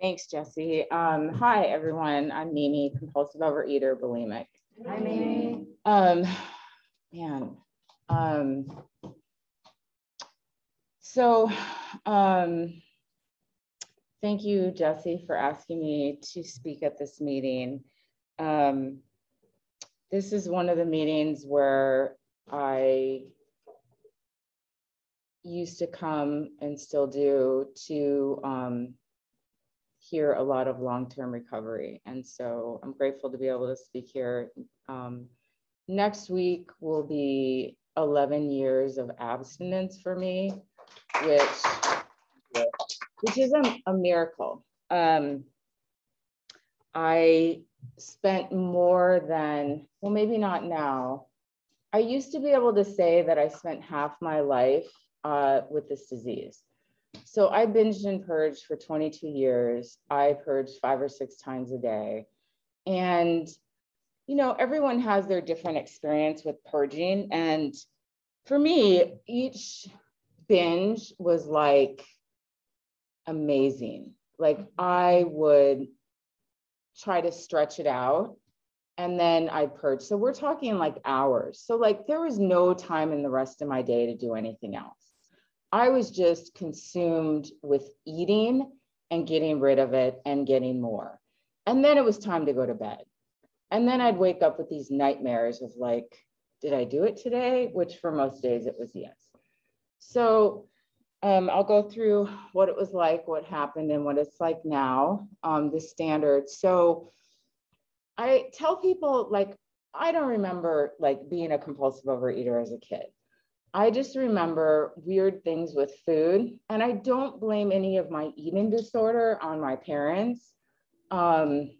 Thanks, Jesse. Um, hi, everyone. I'm Mimi, compulsive overeater, bulimic. Hi, Mimi. Um, man. Um, so, um, thank you, Jesse, for asking me to speak at this meeting. Um, this is one of the meetings where I used to come and still do to um, hear a lot of long-term recovery. And so I'm grateful to be able to speak here. Um, next week will be 11 years of abstinence for me, which, which is a, a miracle. Um, I spent more than, well, maybe not now. I used to be able to say that I spent half my life uh, with this disease. So I binged and purged for 22 years. I purged five or six times a day. And, you know, everyone has their different experience with purging. And for me, each binge was like amazing. Like I would try to stretch it out and then I purge. So we're talking like hours. So like there was no time in the rest of my day to do anything else. I was just consumed with eating and getting rid of it and getting more. And then it was time to go to bed. And then I'd wake up with these nightmares of like, did I do it today? Which for most days it was yes. So um, I'll go through what it was like, what happened, and what it's like now, um, the standards. So I tell people like, I don't remember like being a compulsive overeater as a kid. I just remember weird things with food, and I don't blame any of my eating disorder on my parents. Um,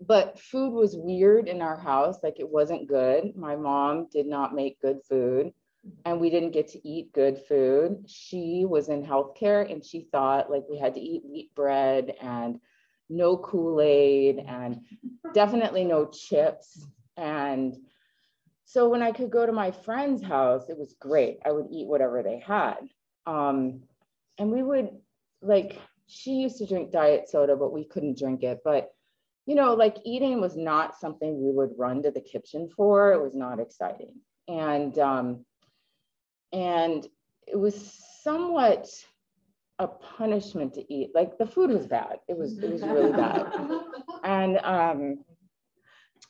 but food was weird in our house, like it wasn't good. My mom did not make good food, and we didn't get to eat good food. She was in healthcare, and she thought like we had to eat wheat bread and no Kool Aid, and definitely no chips. And so when I could go to my friend's house, it was great. I would eat whatever they had. Um, and we would like, she used to drink diet soda, but we couldn't drink it. But, you know, like eating was not something we would run to the kitchen for. It was not exciting. And, um, and it was somewhat a punishment to eat. Like the food was bad. It was, it was really bad. And, um,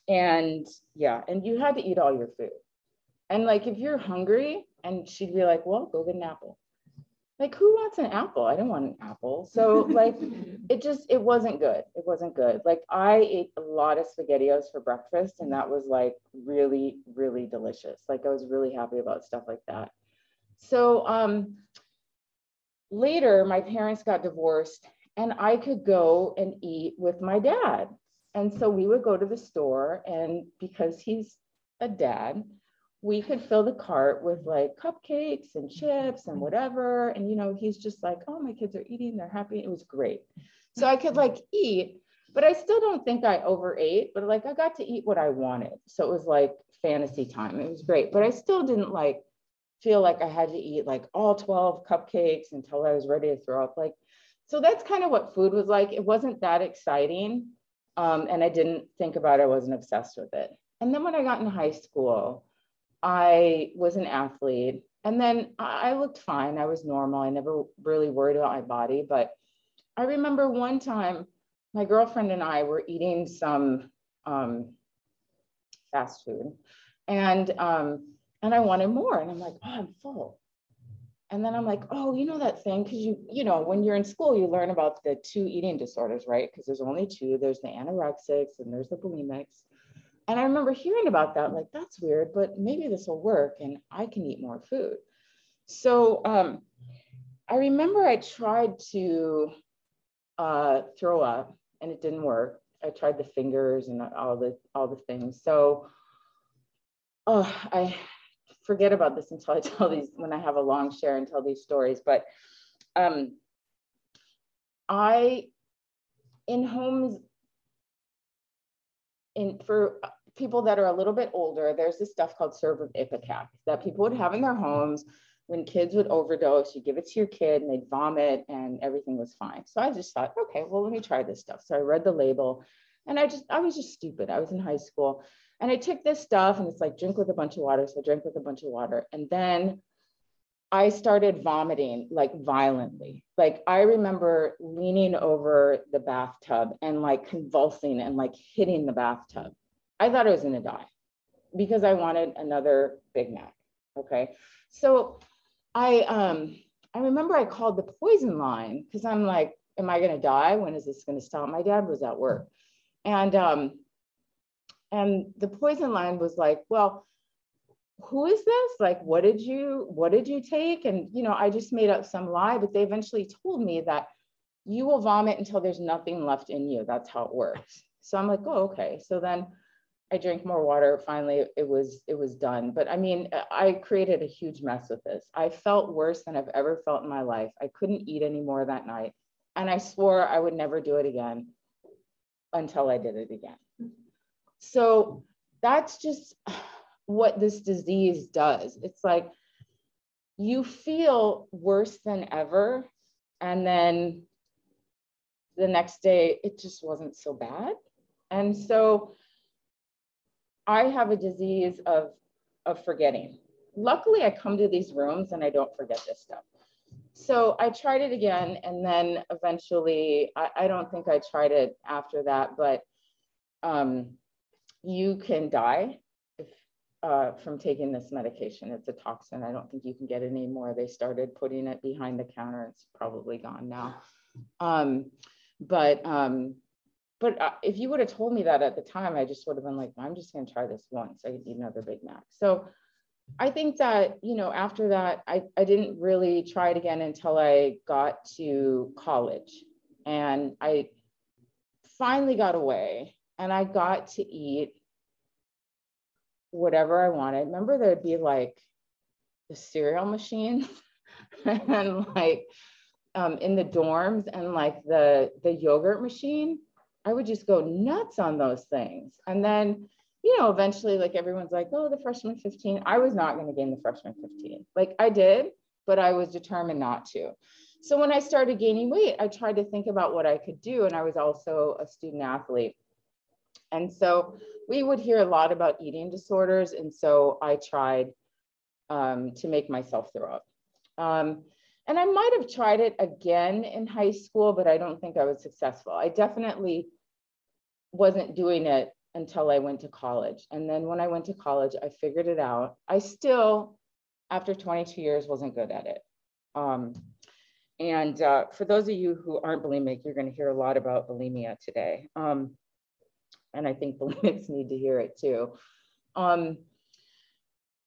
and yeah, and you had to eat all your food. And like if you're hungry, and she'd be like, well, go get an apple. Like who wants an apple? I don't want an apple. So like it just it wasn't good. It wasn't good. Like I ate a lot of SpaghettiOs for breakfast and that was like really really delicious. Like I was really happy about stuff like that. So um later my parents got divorced and I could go and eat with my dad and so we would go to the store, and because he's a dad, we could fill the cart with like cupcakes and chips and whatever. And, you know, he's just like, oh, my kids are eating, they're happy. It was great. So I could like eat, but I still don't think I overate, but like I got to eat what I wanted. So it was like fantasy time. It was great, but I still didn't like feel like I had to eat like all 12 cupcakes until I was ready to throw up. Like, so that's kind of what food was like. It wasn't that exciting. Um, and I didn't think about it, I wasn't obsessed with it. And then when I got in high school, I was an athlete. And then I looked fine. I was normal. I never really worried about my body. But I remember one time my girlfriend and I were eating some um, fast food. And um, and I wanted more. And I'm like, oh, I'm full. And then I'm like, oh, you know that thing? Because you, you know, when you're in school, you learn about the two eating disorders, right? Because there's only two. There's the anorexics and there's the bulimics. And I remember hearing about that, like, that's weird, but maybe this will work and I can eat more food. So um, I remember I tried to uh, throw up and it didn't work. I tried the fingers and all the all the things. So oh, I forget about this until I tell these when I have a long share and tell these stories. But um, I in homes in for people that are a little bit older, there's this stuff called syrup of ipecac that people would have in their homes when kids would overdose, you give it to your kid and they'd vomit and everything was fine. So I just thought, okay, well, let me try this stuff. So I read the label and I just, I was just stupid. I was in high school and I took this stuff and it's like drink with a bunch of water. So I drank with a bunch of water. And then I started vomiting like violently. Like I remember leaning over the bathtub and like convulsing and like hitting the bathtub. I thought I was gonna die because I wanted another Big Mac. Okay. So I um I remember I called the poison line because I'm like, am I gonna die? When is this gonna stop? My dad was at work. And um and the poison line was like, well, who is this? Like, what did you what did you take? And you know, I just made up some lie, but they eventually told me that you will vomit until there's nothing left in you. That's how it works. So I'm like, oh, okay. So then I drank more water. Finally, it was it was done. But I mean, I created a huge mess with this. I felt worse than I've ever felt in my life. I couldn't eat anymore that night, and I swore I would never do it again until I did it again. So that's just what this disease does. It's like you feel worse than ever, and then the next day it just wasn't so bad. And so I have a disease of, of forgetting. Luckily, I come to these rooms and I don't forget this stuff. So I tried it again, and then eventually, I, I don't think I tried it after that, but um, you can die if, uh, from taking this medication. It's a toxin. I don't think you can get it anymore. They started putting it behind the counter. It's probably gone now. Um, but um, but uh, if you would have told me that at the time, I just would have been like, I'm just going to try this once. I eat another Big Mac. So I think that, you know, after that, I, I didn't really try it again until I got to college. And I finally got away and I got to eat whatever I wanted. Remember, there'd be like the cereal machine and like um, in the dorms and like the the yogurt machine I would just go nuts on those things. And then, you know, eventually, like everyone's like, oh, the freshman 15. I was not going to gain the freshman 15. Like I did, but I was determined not to. So when I started gaining weight, I tried to think about what I could do. And I was also a student athlete. And so we would hear a lot about eating disorders. And so I tried um, to make myself throw up. Um, and I might have tried it again in high school, but I don't think I was successful. I definitely wasn't doing it until I went to college. And then when I went to college, I figured it out. I still, after 22 years, wasn't good at it. Um, and uh, for those of you who aren't bulimic, you're going to hear a lot about bulimia today. Um, and I think bulimics need to hear it too. Um,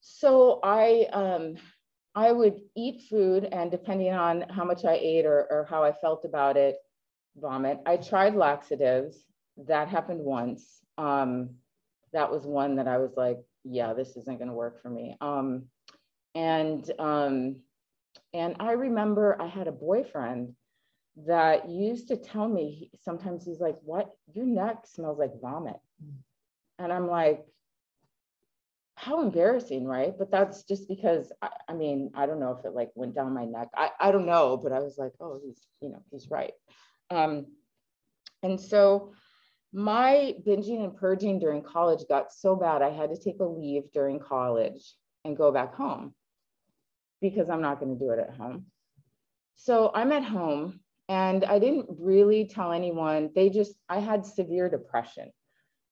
so I um, I would eat food and depending on how much I ate or, or how I felt about it, vomit. I tried laxatives. That happened once. Um, that was one that I was like, yeah, this isn't going to work for me. Um, and um, and I remember I had a boyfriend that used to tell me sometimes he's like, "What? Your neck smells like vomit," and I'm like, how embarrassing, right? But that's just because I, I, mean, I don't know if it like went down my neck. I, I don't know, but I was like, oh, he's, you know, he's right. Um, and so my binging and purging during college got so bad, I had to take a leave during college and go back home because I'm not going to do it at home. So I'm at home and I didn't really tell anyone. They just, I had severe depression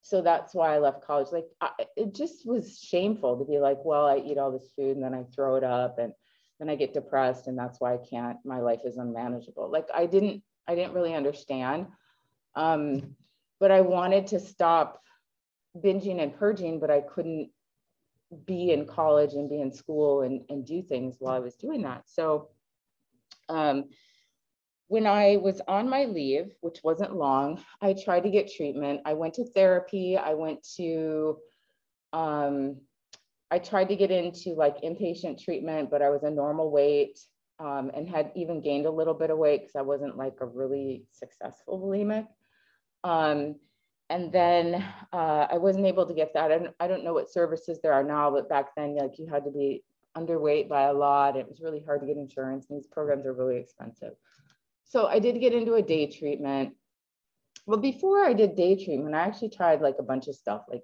so that's why I left college. Like I, it just was shameful to be like, well, I eat all this food and then I throw it up and then I get depressed and that's why I can't. My life is unmanageable. Like I didn't, I didn't really understand. Um, but I wanted to stop binging and purging, but I couldn't be in college and be in school and, and do things while I was doing that. So Um, when I was on my leave, which wasn't long, I tried to get treatment. I went to therapy. I went to, um, I tried to get into like inpatient treatment, but I was a normal weight um, and had even gained a little bit of weight because I wasn't like a really successful bulimic. Um, and then uh, I wasn't able to get that. I don't, I don't know what services there are now, but back then, like you had to be underweight by a lot. It was really hard to get insurance. And these programs are really expensive. So I did get into a day treatment. Well, before I did day treatment, I actually tried like a bunch of stuff, like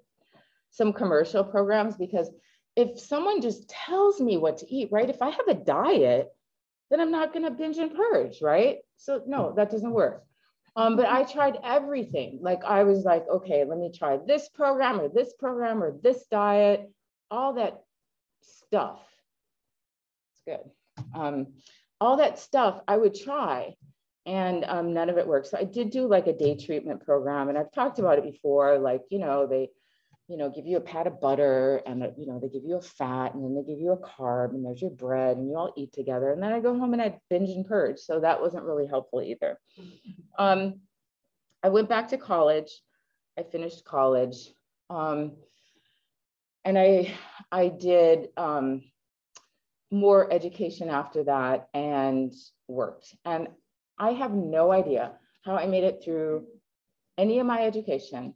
some commercial programs, because if someone just tells me what to eat, right? If I have a diet, then I'm not going to binge and purge, right? So no, that doesn't work. Um, but I tried everything. Like I was like, okay, let me try this program or this program or this diet, all that stuff. It's good. Um, all that stuff I would try and um, none of it worked. So I did do like a day treatment program, and I've talked about it before. Like you know, they, you know, give you a pat of butter, and you know, they give you a fat, and then they give you a carb, and there's your bread, and you all eat together. And then I go home and I binge and purge. So that wasn't really helpful either. Um, I went back to college. I finished college, um, and I I did um, more education after that and worked and I have no idea how I made it through any of my education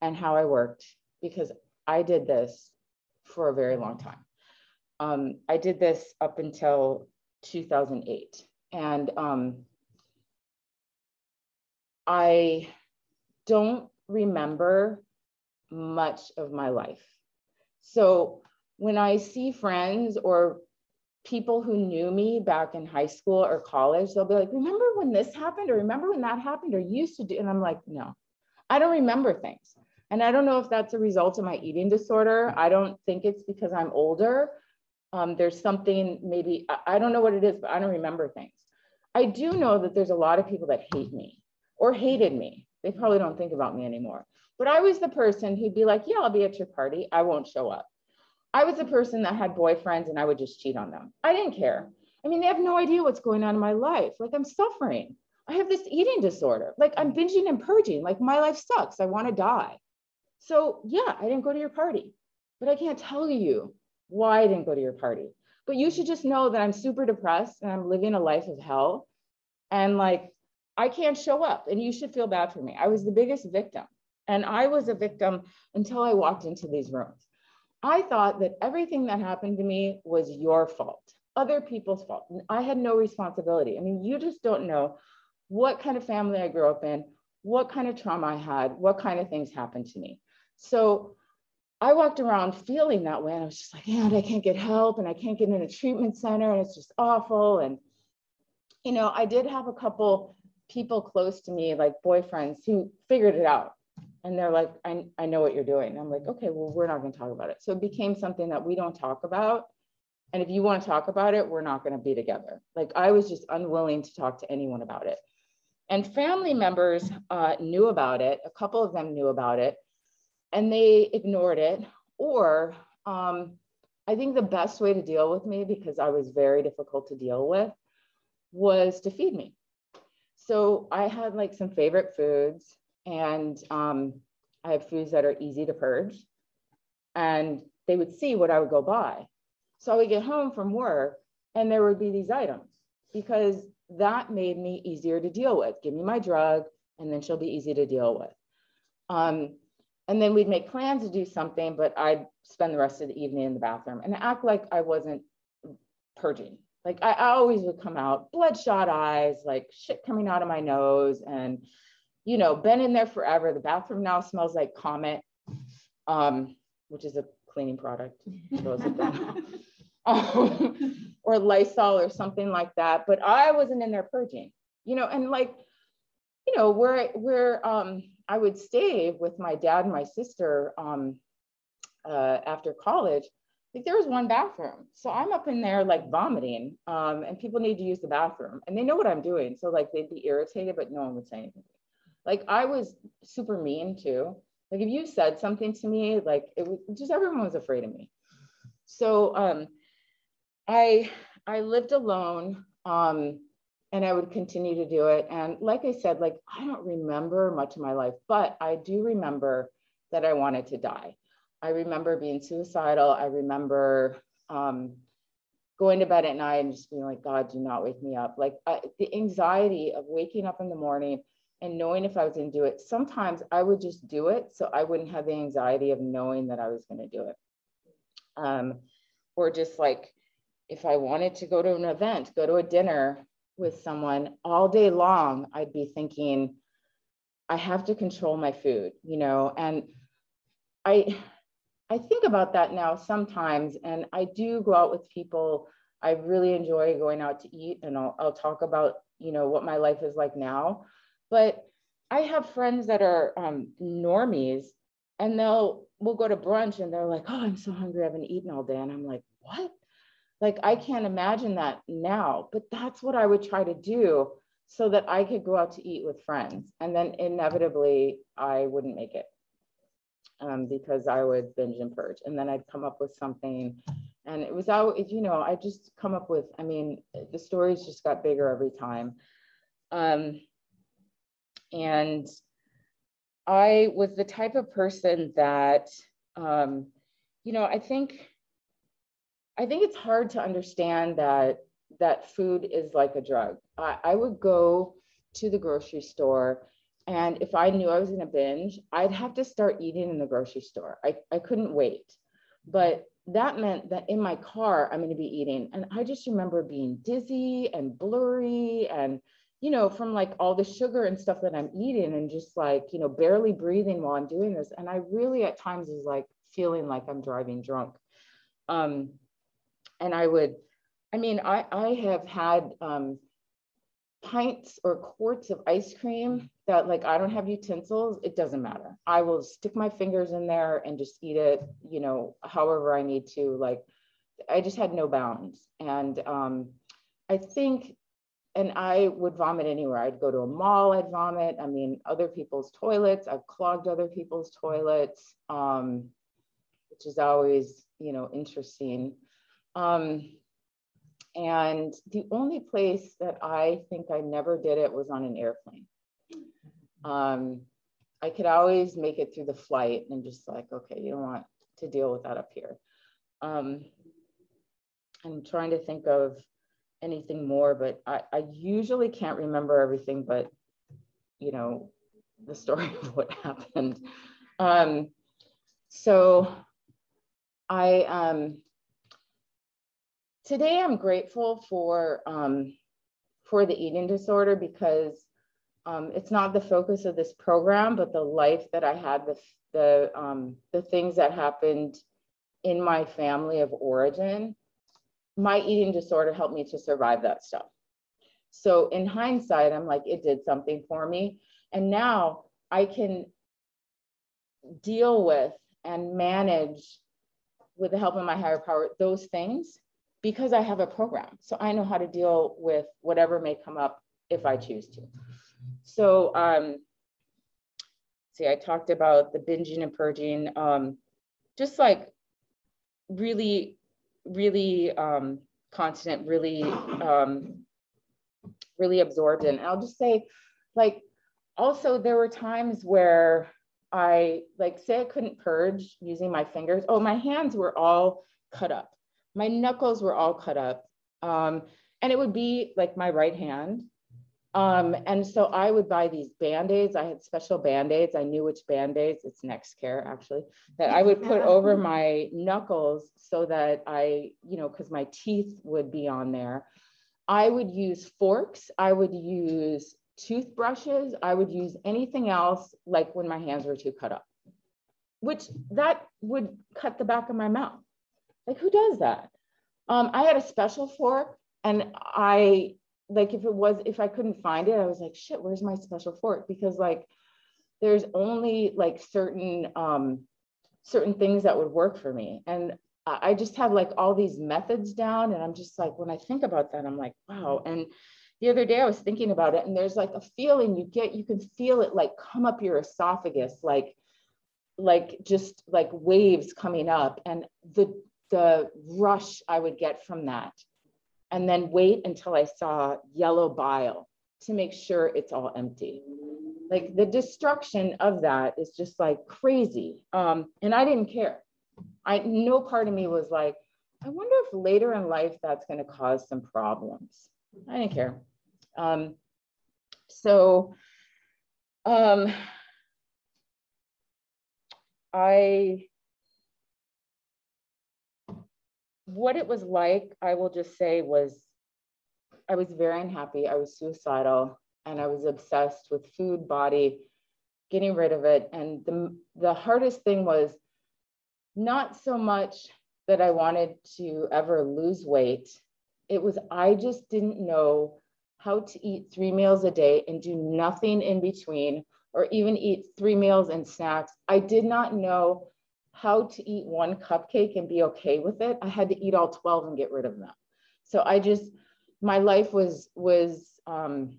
and how I worked because I did this for a very long time. Um, I did this up until 2008. And um, I don't remember much of my life. So when I see friends or people who knew me back in high school or college, they'll be like, remember when this happened or remember when that happened or used to do? And I'm like, no, I don't remember things. And I don't know if that's a result of my eating disorder. I don't think it's because I'm older. Um, there's something maybe, I don't know what it is, but I don't remember things. I do know that there's a lot of people that hate me or hated me. They probably don't think about me anymore. But I was the person who'd be like, yeah, I'll be at your party. I won't show up. I was a person that had boyfriends and I would just cheat on them. I didn't care. I mean, they have no idea what's going on in my life. Like I'm suffering. I have this eating disorder. Like I'm binging and purging. Like my life sucks. I want to die. So yeah, I didn't go to your party, but I can't tell you why I didn't go to your party. But you should just know that I'm super depressed and I'm living a life of hell. And like I can't show up and you should feel bad for me. I was the biggest victim. And I was a victim until I walked into these rooms. I thought that everything that happened to me was your fault, other people's fault. I had no responsibility. I mean, you just don't know what kind of family I grew up in, what kind of trauma I had, what kind of things happened to me. So I walked around feeling that way. And I was just like, and I can't get help and I can't get in a treatment center and it's just awful. And, you know, I did have a couple people close to me, like boyfriends, who figured it out and they're like, I, I know what you're doing. And I'm like, okay, well, we're not going to talk about it. So it became something that we don't talk about. And if you want to talk about it, we're not going to be together. Like I was just unwilling to talk to anyone about it. And family members uh, knew about it. A couple of them knew about it and they ignored it. Or um, I think the best way to deal with me, because I was very difficult to deal with, was to feed me. So I had like some favorite foods and um, I have foods that are easy to purge. And they would see what I would go buy. So I would get home from work and there would be these items because that made me easier to deal with. Give me my drug and then she'll be easy to deal with. Um, and then we'd make plans to do something, but I'd spend the rest of the evening in the bathroom and act like I wasn't purging. Like I, I always would come out bloodshot eyes, like shit coming out of my nose and you know, been in there forever. The bathroom now smells like Comet, um, which is a cleaning product. um, or Lysol or something like that. But I wasn't in there purging, you know, and like, you know, where where um, I would stay with my dad and my sister um, uh, after college, like there was one bathroom. So I'm up in there like vomiting um, and people need to use the bathroom and they know what I'm doing. So like they'd be irritated, but no one would say anything. Like I was super mean too. Like if you said something to me, like it was just everyone was afraid of me. So um, I I lived alone Um, and I would continue to do it. And like I said, like I don't remember much of my life, but I do remember that I wanted to die. I remember being suicidal. I remember um, going to bed at night and just being like, God, do not wake me up. Like I, the anxiety of waking up in the morning and knowing if I was going to do it. Sometimes I would just do it so I wouldn't have the anxiety of knowing that I was going to do it. Um, or just like if I wanted to go to an event, go to a dinner with someone all day long, I'd be thinking, I have to control my food, you know, and I I think about that now sometimes, and I do go out with people. I really enjoy going out to eat, and I'll, I'll talk about you know what my life is like now. But I have friends that are um, normies, and they'll we'll go to brunch, and they're like, "Oh, I'm so hungry. I haven't eaten all day," and I'm like, "What?" Like I can't imagine that now, but that's what I would try to do so that I could go out to eat with friends, and then inevitably I wouldn't make it um, because I would binge and purge. And then I'd come up with something. And it was out, you know, I just come up with, I mean, the stories just got bigger every time. Um, and I was the type of person that, um, you know, I think, I think it's hard to understand that that food is like a drug. I, I would go to the grocery store and if I knew I was going to binge, I'd have to start eating in the grocery store. I, I couldn't wait. But that meant that in my car, I'm going to be eating. And I just remember being dizzy and blurry and, you know, from like all the sugar and stuff that I'm eating and just like, you know, barely breathing while I'm doing this. And I really at times was like feeling like I'm driving drunk. Um, and I would, I mean, I, I have had um, pints or quarts of ice cream that like I don't have utensils, it doesn't matter. I will stick my fingers in there and just eat it, you know, however I need to. Like I just had no bounds. And um, I think, and I would vomit anywhere. I'd go to a mall, I'd vomit. I mean, other people's toilets, I've clogged other people's toilets, um, which is always, you know, interesting. Um, and the only place that I think I never did it was on an airplane. Um, I could always make it through the flight and just like, okay, you don't want to deal with that up here. Um, I'm trying to think of anything more, but I, I usually can't remember everything, but you know, the story of what happened. Um, so I, um, today I'm grateful for um, for the eating disorder because um, it's not the focus of this program, but the life that I had, the the um, the things that happened in my family of origin. My eating disorder helped me to survive that stuff. So in hindsight, I'm like, it did something for me, and now I can deal with and manage with the help of my higher power those things because I have a program. So I know how to deal with whatever may come up if I choose to. So, um, see, I talked about the binging and purging, um, just like really, really um, constant, really, um, really absorbed in. And I'll just say, like, also there were times where I, like, say I couldn't purge using my fingers. Oh, my hands were all cut up my knuckles were all cut up. Um, and it would be like my right hand. Um, and so I would buy these band-aids. I had special band-aids. I knew which band-aids, it's Nexcare actually, that I would put over my knuckles so that I, you know, because my teeth would be on there. I would use forks. I would use toothbrushes. I would use anything else like when my hands were too cut up, which that would cut the back of my mouth. Like who does that? Um, I had a special fork and I like if it was if I couldn't find it, I was like, shit, where's my special fork? Because like there's only like certain um certain things that would work for me. And I just have like all these methods down. And I'm just like, when I think about that, I'm like, wow. And the other day I was thinking about it, and there's like a feeling you get, you can feel it like come up your esophagus, like like just like waves coming up and the the rush I would get from that and then wait until I saw yellow bile to make sure it's all empty. Like the destruction of that is just like crazy. Um, and I didn't care. I no part of me was like, I wonder if later in life that's going to cause some problems. I didn't care. Um, so um, I what it was like, I will just say was I was very unhappy. I was suicidal and I was obsessed with food, body, getting rid of it. And the, the hardest thing was not so much that I wanted to ever lose weight. It was I just didn't know how to eat three meals a day and do nothing in between, or even eat three meals and snacks. I did not know how to eat one cupcake and be okay with it. I had to eat all 12 and get rid of them. So I just, my life was, was, um,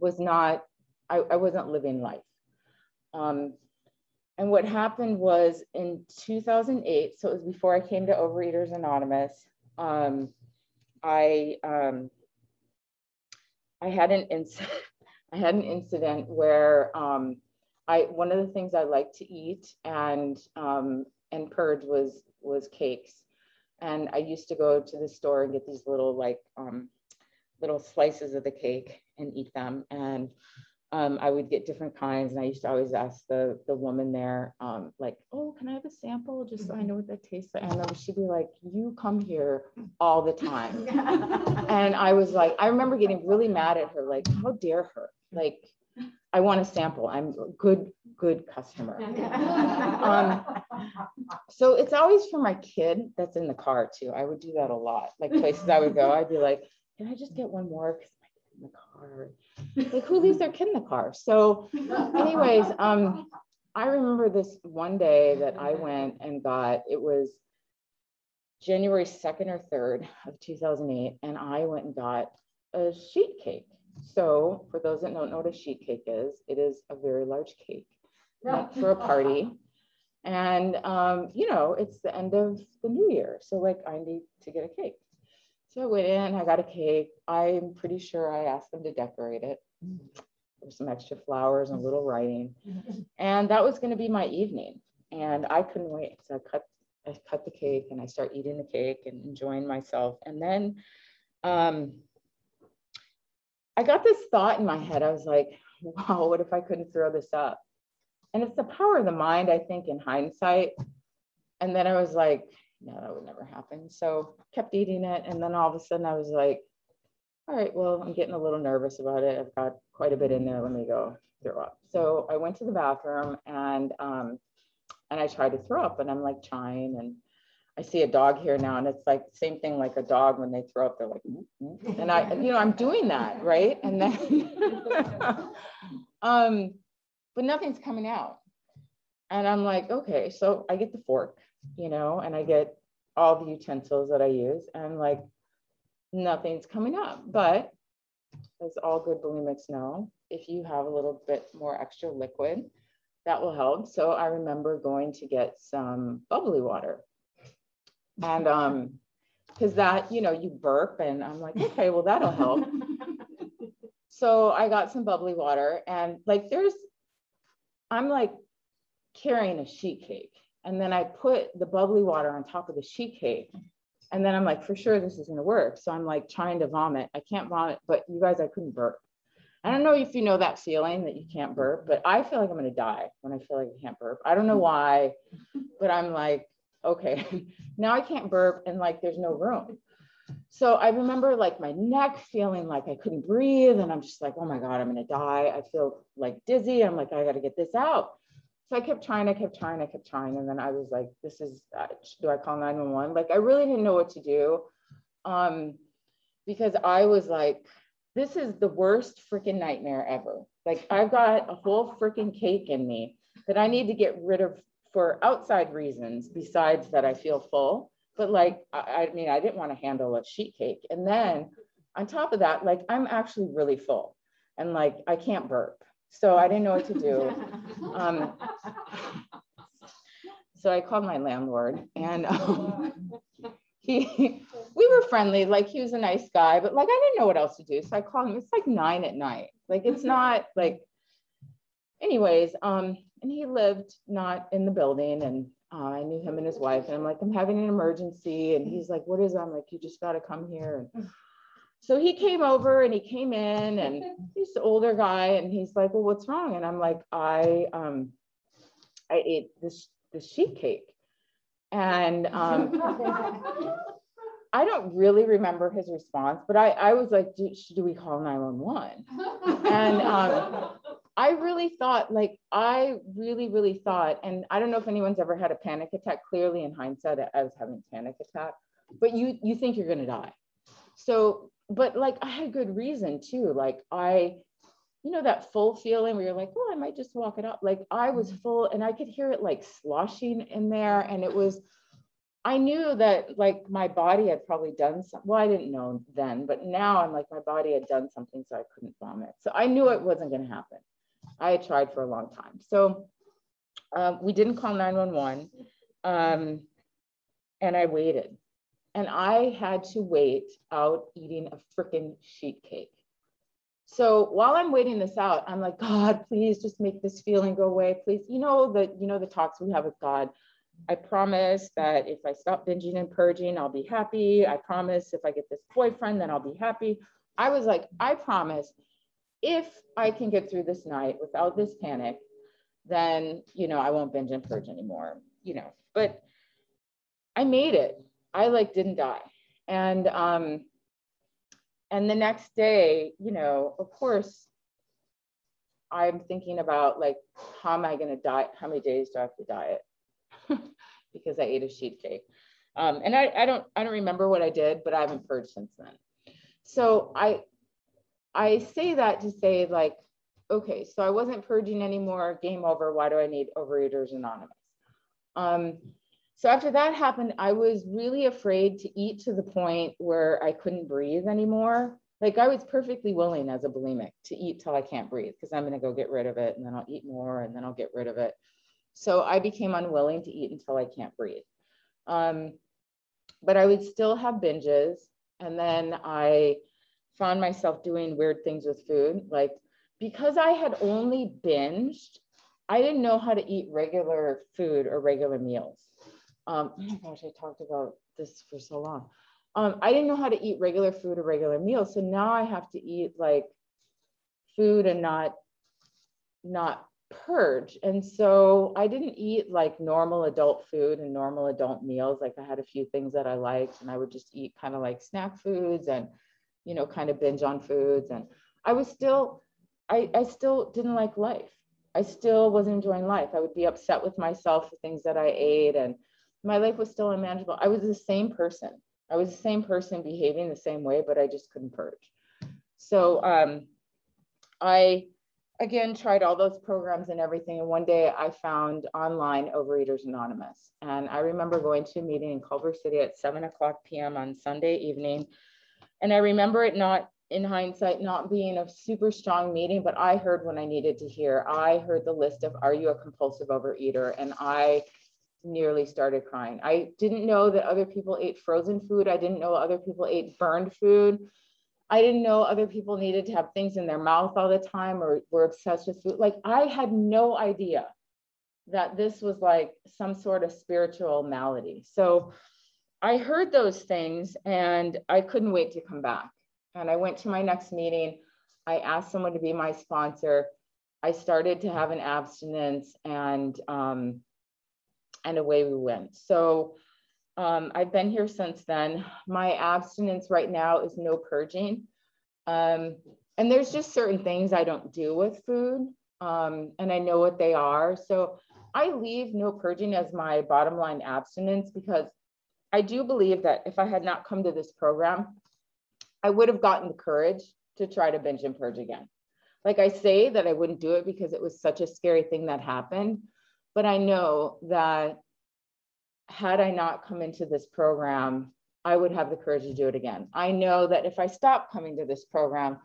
was not, I, I wasn't living life. Um, and what happened was in 2008, so it was before I came to Overeaters Anonymous, um, I, um, I had an incident, I had an incident where um, I one of the things I like to eat and um, and purge was was cakes, and I used to go to the store and get these little like um, little slices of the cake and eat them. And um, I would get different kinds, and I used to always ask the the woman there, um, like, "Oh, can I have a sample, just so I know what that tastes like?" And she'd be like, "You come here all the time," and I was like, I remember getting really mad at her, like, "How dare her!" Like, I want a sample. I'm a good, good customer. um, so it's always for my kid that's in the car too. I would do that a lot. Like places I would go, I'd be like, can I just get one more? Because my kid's in the car. Like who leaves their kid in the car? So anyways, um, I remember this one day that I went and got, it was January 2nd or 3rd of 2008. And I went and got a sheet cake so for those that don't know what a sheet cake is, it is a very large cake meant for a party. And, um, you know, it's the end of the new year. So like I need to get a cake. So I went in, I got a cake. I'm pretty sure I asked them to decorate it. There's some extra flowers and a little writing. And that was going to be my evening. And I couldn't wait. So I cut, I cut the cake and I start eating the cake and enjoying myself. And then um, I got this thought in my head. I was like, wow, what if I couldn't throw this up? And it's the power of the mind, I think, in hindsight. And then I was like, no, that would never happen. So kept eating it. And then all of a sudden I was like, all right, well, I'm getting a little nervous about it. I've got quite a bit in there. Let me go throw up. So I went to the bathroom and um, and I tried to throw up and I'm like trying and I see a dog here now, and it's like same thing like a dog when they throw up, they're like, mm-hmm. and I, you know, I'm doing that, right? And then, um, but nothing's coming out. And I'm like, okay, so I get the fork, you know, and I get all the utensils that I use, and like nothing's coming up. But as all good bulimics know, if you have a little bit more extra liquid, that will help. So I remember going to get some bubbly water and um, because that, you know, you burp and I'm like, okay, well, that'll help. so I got some bubbly water and like there's, I'm like carrying a sheet cake. And then I put the bubbly water on top of the sheet cake. And then I'm like, for sure this is gonna work. So I'm like trying to vomit. I can't vomit, but you guys, I couldn't burp. I don't know if you know that feeling that you can't burp, but I feel like I'm gonna die when I feel like I can't burp. I don't know why, but I'm like, okay, now I can't burp and like there's no room. So I remember like my neck feeling like I couldn't breathe and I'm just like, oh my God, I'm gonna die. I feel like dizzy. I'm like, I gotta get this out. So I kept trying, I kept trying, I kept trying. And then I was like, this is, uh, do I call 911? Like I really didn't know what to do um, because I was like, this is the worst freaking nightmare ever. Like I've got a whole freaking cake in me that I need to get rid of for outside reasons besides that I feel full. But like, I, I mean, I didn't want to handle a sheet cake. And then on top of that, like, I'm actually really full and like, I can't burp. So I didn't know what to do. Um, so I called my landlord and um, he, we were friendly, like he was a nice guy, but like I didn't know what else to do. So I called him. It's like nine at night. Like it's not like anyways, um, and he lived not in the building and uh, I knew him and his wife, and I'm like, I'm having an emergency. And he's like, What is it? I'm like, You just got to come here. And so he came over and he came in, and he's an older guy, and he's like, Well, what's wrong? And I'm like, I um, I ate this this sheet cake, and um, I don't really remember his response, but I I was like, Do, do we call 911? And um, I really thought, like, I really, really thought, and I don't know if anyone's ever had a panic attack. Clearly, in hindsight, I was having a panic attack, but you you think you're gonna die. So, but like, I had good reason too. Like, I, you know, that full feeling where you're like, oh, I might just walk it up. Like, I was mm-hmm. full, and I could hear it like sloshing in there, and it was. I knew that like my body had probably done some. Well, I didn't know then, but now I'm like my body had done something, so I couldn't vomit. So I knew it wasn't going to happen. I had tried for a long time. So um, we didn't call 911 um, and I waited. And I had to wait out eating a freaking sheet cake. So while I'm waiting this out, I'm like, God, please just make this feeling go away. Please, you know the you know the talks we have with God. I promise that if I stop binging and purging, I'll be happy. I promise if I get this boyfriend, then I'll be happy. I was like, I promise if I can get through this night without this panic, then, you know, I won't binge and purge anymore, you know, but I made it. I like didn't die. And, um, and the next day, you know, of course, I'm thinking about like, how am I going to die? How many days do I have to diet? because I ate a sheet cake. Um, and I, I don't, I don't remember what I did, but I haven't purged since then. So I, I say that to say like, okay, so I wasn't purging anymore, game over. Why do I need Overeaters Anonymous? Um, so after that happened, I was really afraid to eat to the point where I couldn't breathe anymore. Like I was perfectly willing as a bulimic to eat till I can't breathe because I'm going to go get rid of it and then I'll eat more and then I'll get rid of it. So I became unwilling to eat until I can't breathe. Um, but I would still have binges. And then I found myself doing weird things with food. Like because I had only binged, I didn't know how to eat regular food or regular meals. Um, oh my gosh, I talked about this for so long. Um, I didn't know how to eat regular food or regular meals. So now I have to eat like food and not not purge. And so I didn't eat like normal adult food and normal adult meals. Like I had a few things that I liked and I would just eat kind of like snack foods and you know, kind of binge on foods. And I was still, I, I still didn't like life. I still wasn't enjoying life. I would be upset with myself for things that I ate, and my life was still unmanageable. I was the same person. I was the same person behaving the same way, but I just couldn't purge. So um, I, again, tried all those programs and everything. And one day I found online Overeaters Anonymous. And I remember going to a meeting in Culver City at 7 o'clock p.m. on Sunday evening and I remember it not in hindsight not being a super strong meeting, but I heard what I needed to hear. I heard the list of are you a compulsive overeater? And I nearly started crying. I didn't know that other people ate frozen food. I didn't know other people ate burned food. I didn't know other people needed to have things in their mouth all the time or were obsessed with food. Like I had no idea that this was like some sort of spiritual malady. So I heard those things and I couldn't wait to come back. And I went to my next meeting. I asked someone to be my sponsor. I started to have an abstinence and um, and away we went. So um, I've been here since then. My abstinence right now is no purging. Um, and there's just certain things I don't do with food um, and I know what they are. So I leave no purging as my bottom line abstinence because I do believe that if I had not come to this program, I would have gotten the courage to try to binge and purge again. Like I say that I wouldn't do it because it was such a scary thing that happened, but I know that had I not come into this program, I would have the courage to do it again. I know that if I stop coming to this program,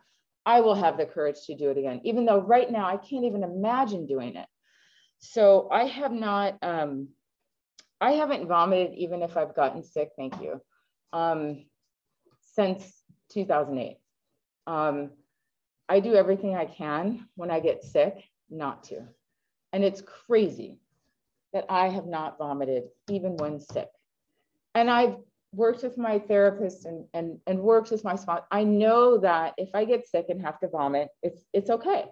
I will have the courage to do it again, even though right now I can't even imagine doing it. So I have not um, I haven't vomited even if I've gotten sick, thank you. Um, since 2008. Um, I do everything I can when I get sick not to. And it's crazy that I have not vomited even when sick. And I've worked with my therapist and, and, and worked with my sponsor. I know that if I get sick and have to vomit, it's, it's okay.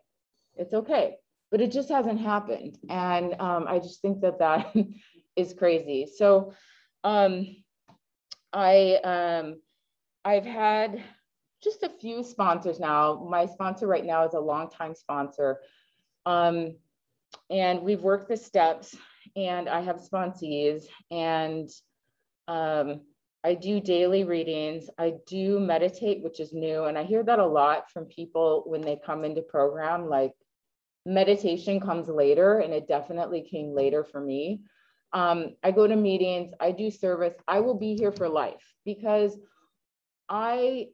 It's okay. But it just hasn't happened. And um, I just think that that is crazy. So um, I, um, I've had just a few sponsors now. My sponsor right now is a longtime sponsor. Um, and we've worked the steps and I have sponsees and um, I do daily readings. I do meditate, which is new. And I hear that a lot from people when they come into program, like meditation comes later and it definitely came later for me. Um, I go to meetings, I do service. I will be here for life because I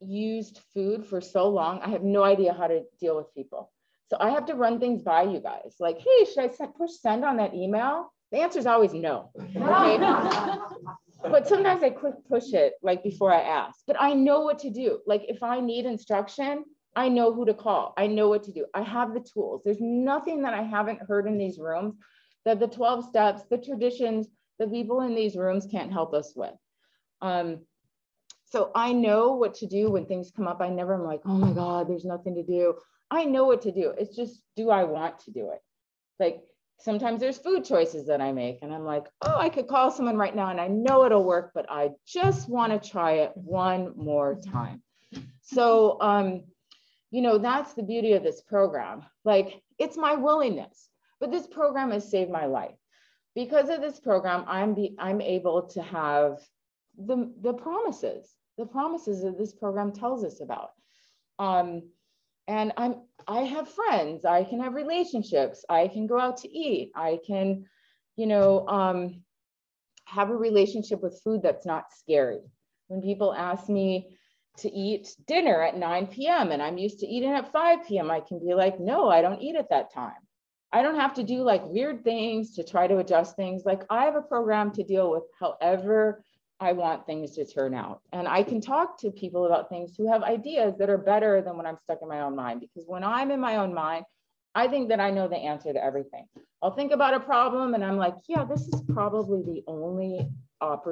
used food for so long. I have no idea how to deal with people. So I have to run things by you guys. Like, hey, should I push send on that email? The answer is always no. Okay. but sometimes I quick push it like before I ask. But I know what to do. Like if I need instruction, I know who to call. I know what to do. I have the tools. There's nothing that I haven't heard in these rooms that the 12 steps, the traditions, the people in these rooms can't help us with. Um, so I know what to do when things come up. I never am like, oh my God, there's nothing to do. I know what to do. It's just, do I want to do it? Like sometimes there's food choices that I make, and I'm like, oh, I could call someone right now and I know it'll work, but I just want to try it one more time. So, um, you know, that's the beauty of this program. Like, it's my willingness, but this program has saved my life. Because of this program, I'm be, I'm able to have the the promises, the promises that this program tells us about. Um, and i'm i have friends i can have relationships i can go out to eat i can you know um, have a relationship with food that's not scary when people ask me to eat dinner at 9 p.m and i'm used to eating at 5 p.m i can be like no i don't eat at that time i don't have to do like weird things to try to adjust things like i have a program to deal with however I want things to turn out. And I can talk to people about things who have ideas that are better than when I'm stuck in my own mind. Because when I'm in my own mind, I think that I know the answer to everything. I'll think about a problem and I'm like, yeah, this is probably the only op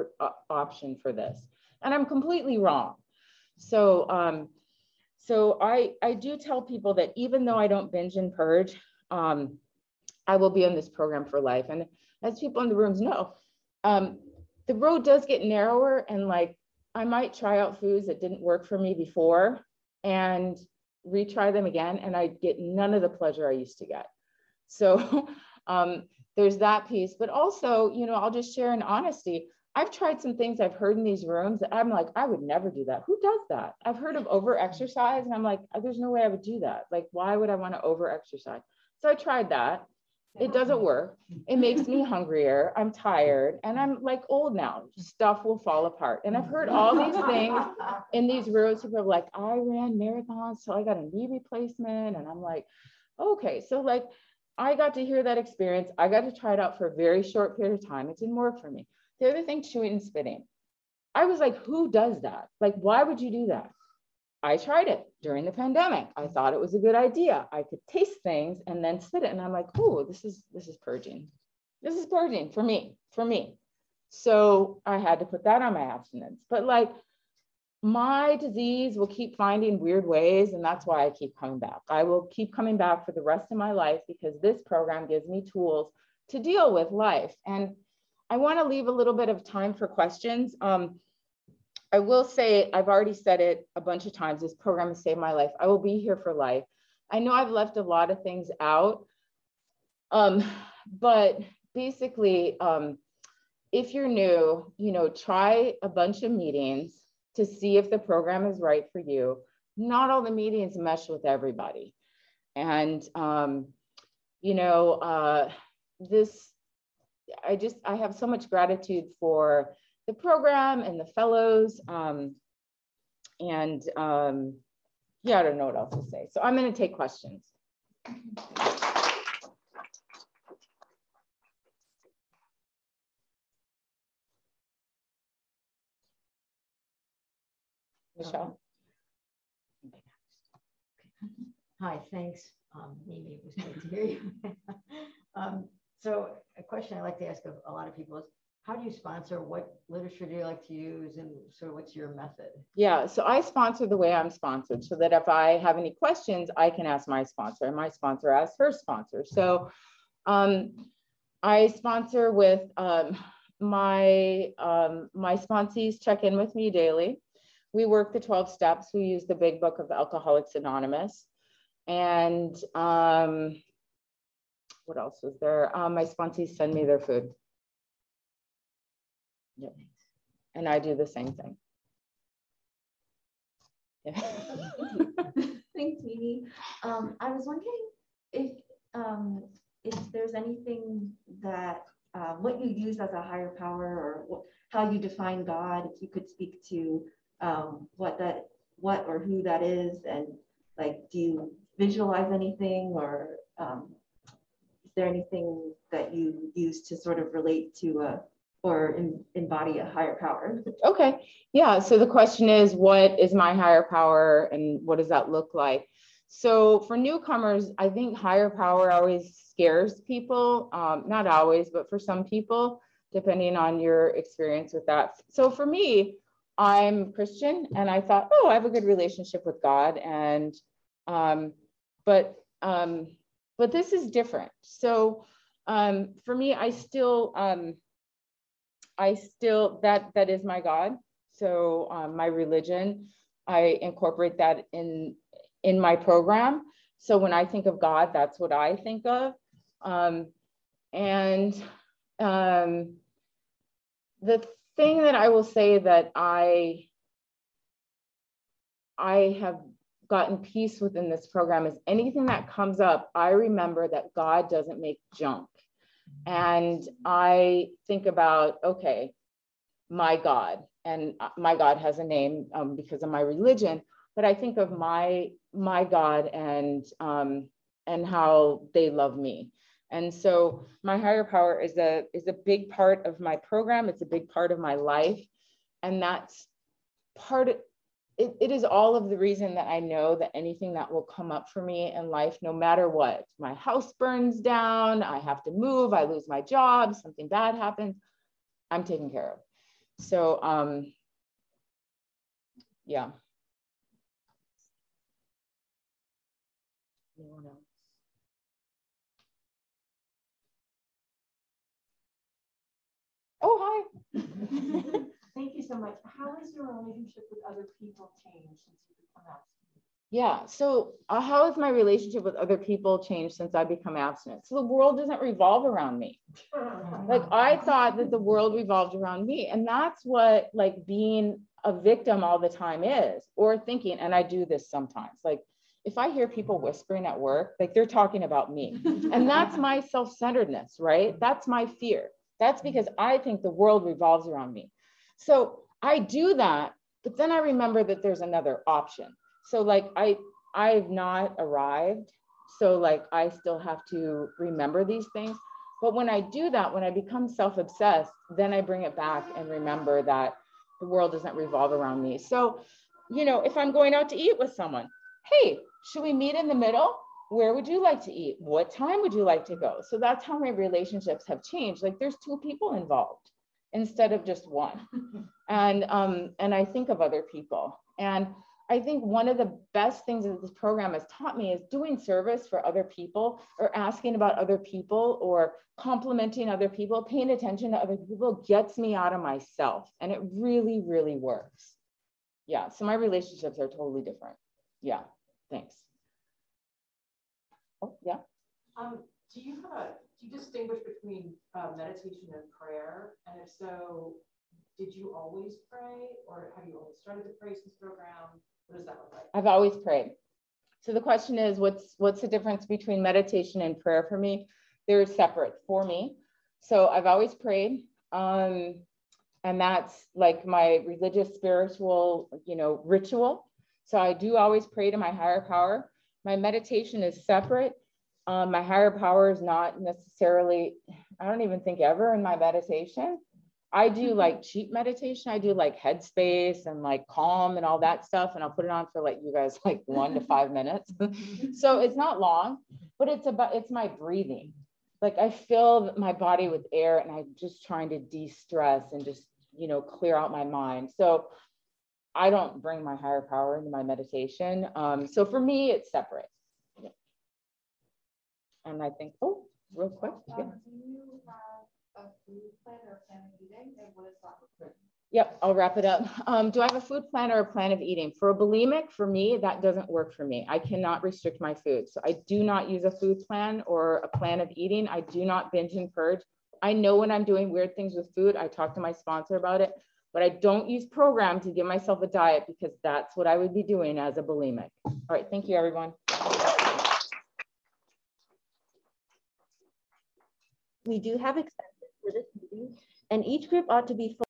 option for this. And I'm completely wrong. So, um, so I, I do tell people that even though I don't binge and purge, um, I will be in this program for life. And as people in the rooms know, um, the road does get narrower and like I might try out foods that didn't work for me before and retry them again and I get none of the pleasure I used to get. So um, there's that piece, but also, you know, I'll just share in honesty. I've tried some things I've heard in these rooms that I'm like, I would never do that. Who does that? I've heard of over exercise and I'm like, there's no way I would do that. Like, why would I want to over exercise? So I tried that it doesn't work. It makes me hungrier. I'm tired and I'm like old now. Stuff will fall apart. And I've heard all these things in these rooms. People are like, I ran marathons, so I got a knee replacement. And I'm like, okay. So like I got to hear that experience. I got to try it out for a very short period of time. It didn't work for me. The other thing, chewing and spitting. I was like, who does that? Like, why would you do that? I tried it during the pandemic. I thought it was a good idea. I could taste things and then spit it. And I'm like, oh, this is this is purging. This is purging for me, for me. So I had to put that on my abstinence. But like my disease will keep finding weird ways, and that's why I keep coming back. I will keep coming back for the rest of my life because this program gives me tools to deal with life. And I want to leave a little bit of time for questions. Um, I will say, I've already said it a bunch of times, this program has saved my life. I will be here for life. I know I've left a lot of things out, um, but basically, um, if you're new, you know, try a bunch of meetings to see if the program is right for you. Not all the meetings mesh with everybody. And, um, you know, uh, this, I just, I have so much gratitude for the program and the fellows. Um, and um, yeah, I don't know what else to say. So I'm going to take questions. Michelle. Hi, thanks. Um, Mimi, it was great to hear you. um, so a question I like to ask of a lot of people is, how do you sponsor? What literature do you like to use? And sort of what's your method? Yeah, so I sponsor the way I'm sponsored so that if I have any questions, I can ask my sponsor and my sponsor asks her sponsor. So um, I sponsor with um, my, um, my sponsees check in with me daily. We work the 12 steps. We use the big book of Alcoholics Anonymous. And um, what else was there? Um, my sponsees send me their food. Yep. And I do the same thing. Yeah. Thanks, Mimi. Um, I was wondering if um, if there's anything that uh, what you use as a higher power or how you define God, if you could speak to um, what that what or who that is, and like, do you visualize anything or um, is there anything that you use to sort of relate to a or in, embody a higher power? Okay. Yeah. So the question is, what is my higher power and what does that look like? So for newcomers, I think higher power always scares people. Um, not always, but for some people, depending on your experience with that. So for me, I'm Christian and I thought, oh, I have a good relationship with God. And, um, but, um, but this is different. So um, for me, I still, um, I still, that, that is my God. So um, my religion, I incorporate that in, in my program. So when I think of God, that's what I think of. Um, and um, the thing that I will say that I, I have gotten peace within this program is anything that comes up, I remember that God doesn't make junk. And I think about, okay, my God, and uh, my God has a name um, because of my religion, but I think of my my God and um, and how they love me. And so my higher power is a is a big part of my program. It's a big part of my life, and that's part of, it, it is all of the reason that I know that anything that will come up for me in life, no matter what, my house burns down, I have to move, I lose my job, something bad happens, I'm taken care of. So, um, yeah. Anyone else? Oh, hi. Thank you so much. How has your relationship with other people changed since you become abstinent? Yeah. So, uh, how has my relationship with other people changed since I become abstinent? So, the world doesn't revolve around me. Like, I thought that the world revolved around me. And that's what, like, being a victim all the time is, or thinking, and I do this sometimes. Like, if I hear people whispering at work, like they're talking about me. And that's my self centeredness, right? That's my fear. That's because I think the world revolves around me. So I do that, but then I remember that there's another option. So like I I've not arrived. So like I still have to remember these things. But when I do that, when I become self-obsessed, then I bring it back and remember that the world doesn't revolve around me. So, you know, if I'm going out to eat with someone, hey, should we meet in the middle? Where would you like to eat? What time would you like to go? So that's how my relationships have changed. Like there's two people involved instead of just one. and um, and I think of other people. And I think one of the best things that this program has taught me is doing service for other people or asking about other people or complimenting other people, paying attention to other people gets me out of myself. And it really, really works. Yeah. So my relationships are totally different. Yeah. Thanks. Oh, yeah. Um, do you have a do you distinguish between uh, meditation and prayer? And if so, did you always pray or have you only started to pray since program? What does that look like? I've always prayed. So the question is, what's what's the difference between meditation and prayer for me? They're separate for me. So I've always prayed. Um, and that's like my religious spiritual, you know, ritual. So I do always pray to my higher power. My meditation is separate um, my higher power is not necessarily, I don't even think ever in my meditation. I do like cheap meditation. I do like headspace and like calm and all that stuff. And I'll put it on for like you guys like one to five minutes. so it's not long, but it's about it's my breathing. Like I fill my body with air and I'm just trying to de-stress and just, you know, clear out my mind. So I don't bring my higher power into my meditation. Um, so for me, it's separate. And I think, oh, real quick. Yeah. Yep, I'll wrap it up. Um, do I have a food plan or a plan of eating? For a bulimic, for me, that doesn't work for me. I cannot restrict my food. So I do not use a food plan or a plan of eating. I do not binge and purge. I know when I'm doing weird things with food, I talk to my sponsor about it, but I don't use program to give myself a diet because that's what I would be doing as a bulimic. All right, thank you, everyone. We do have expenses for this meeting, and each group ought to be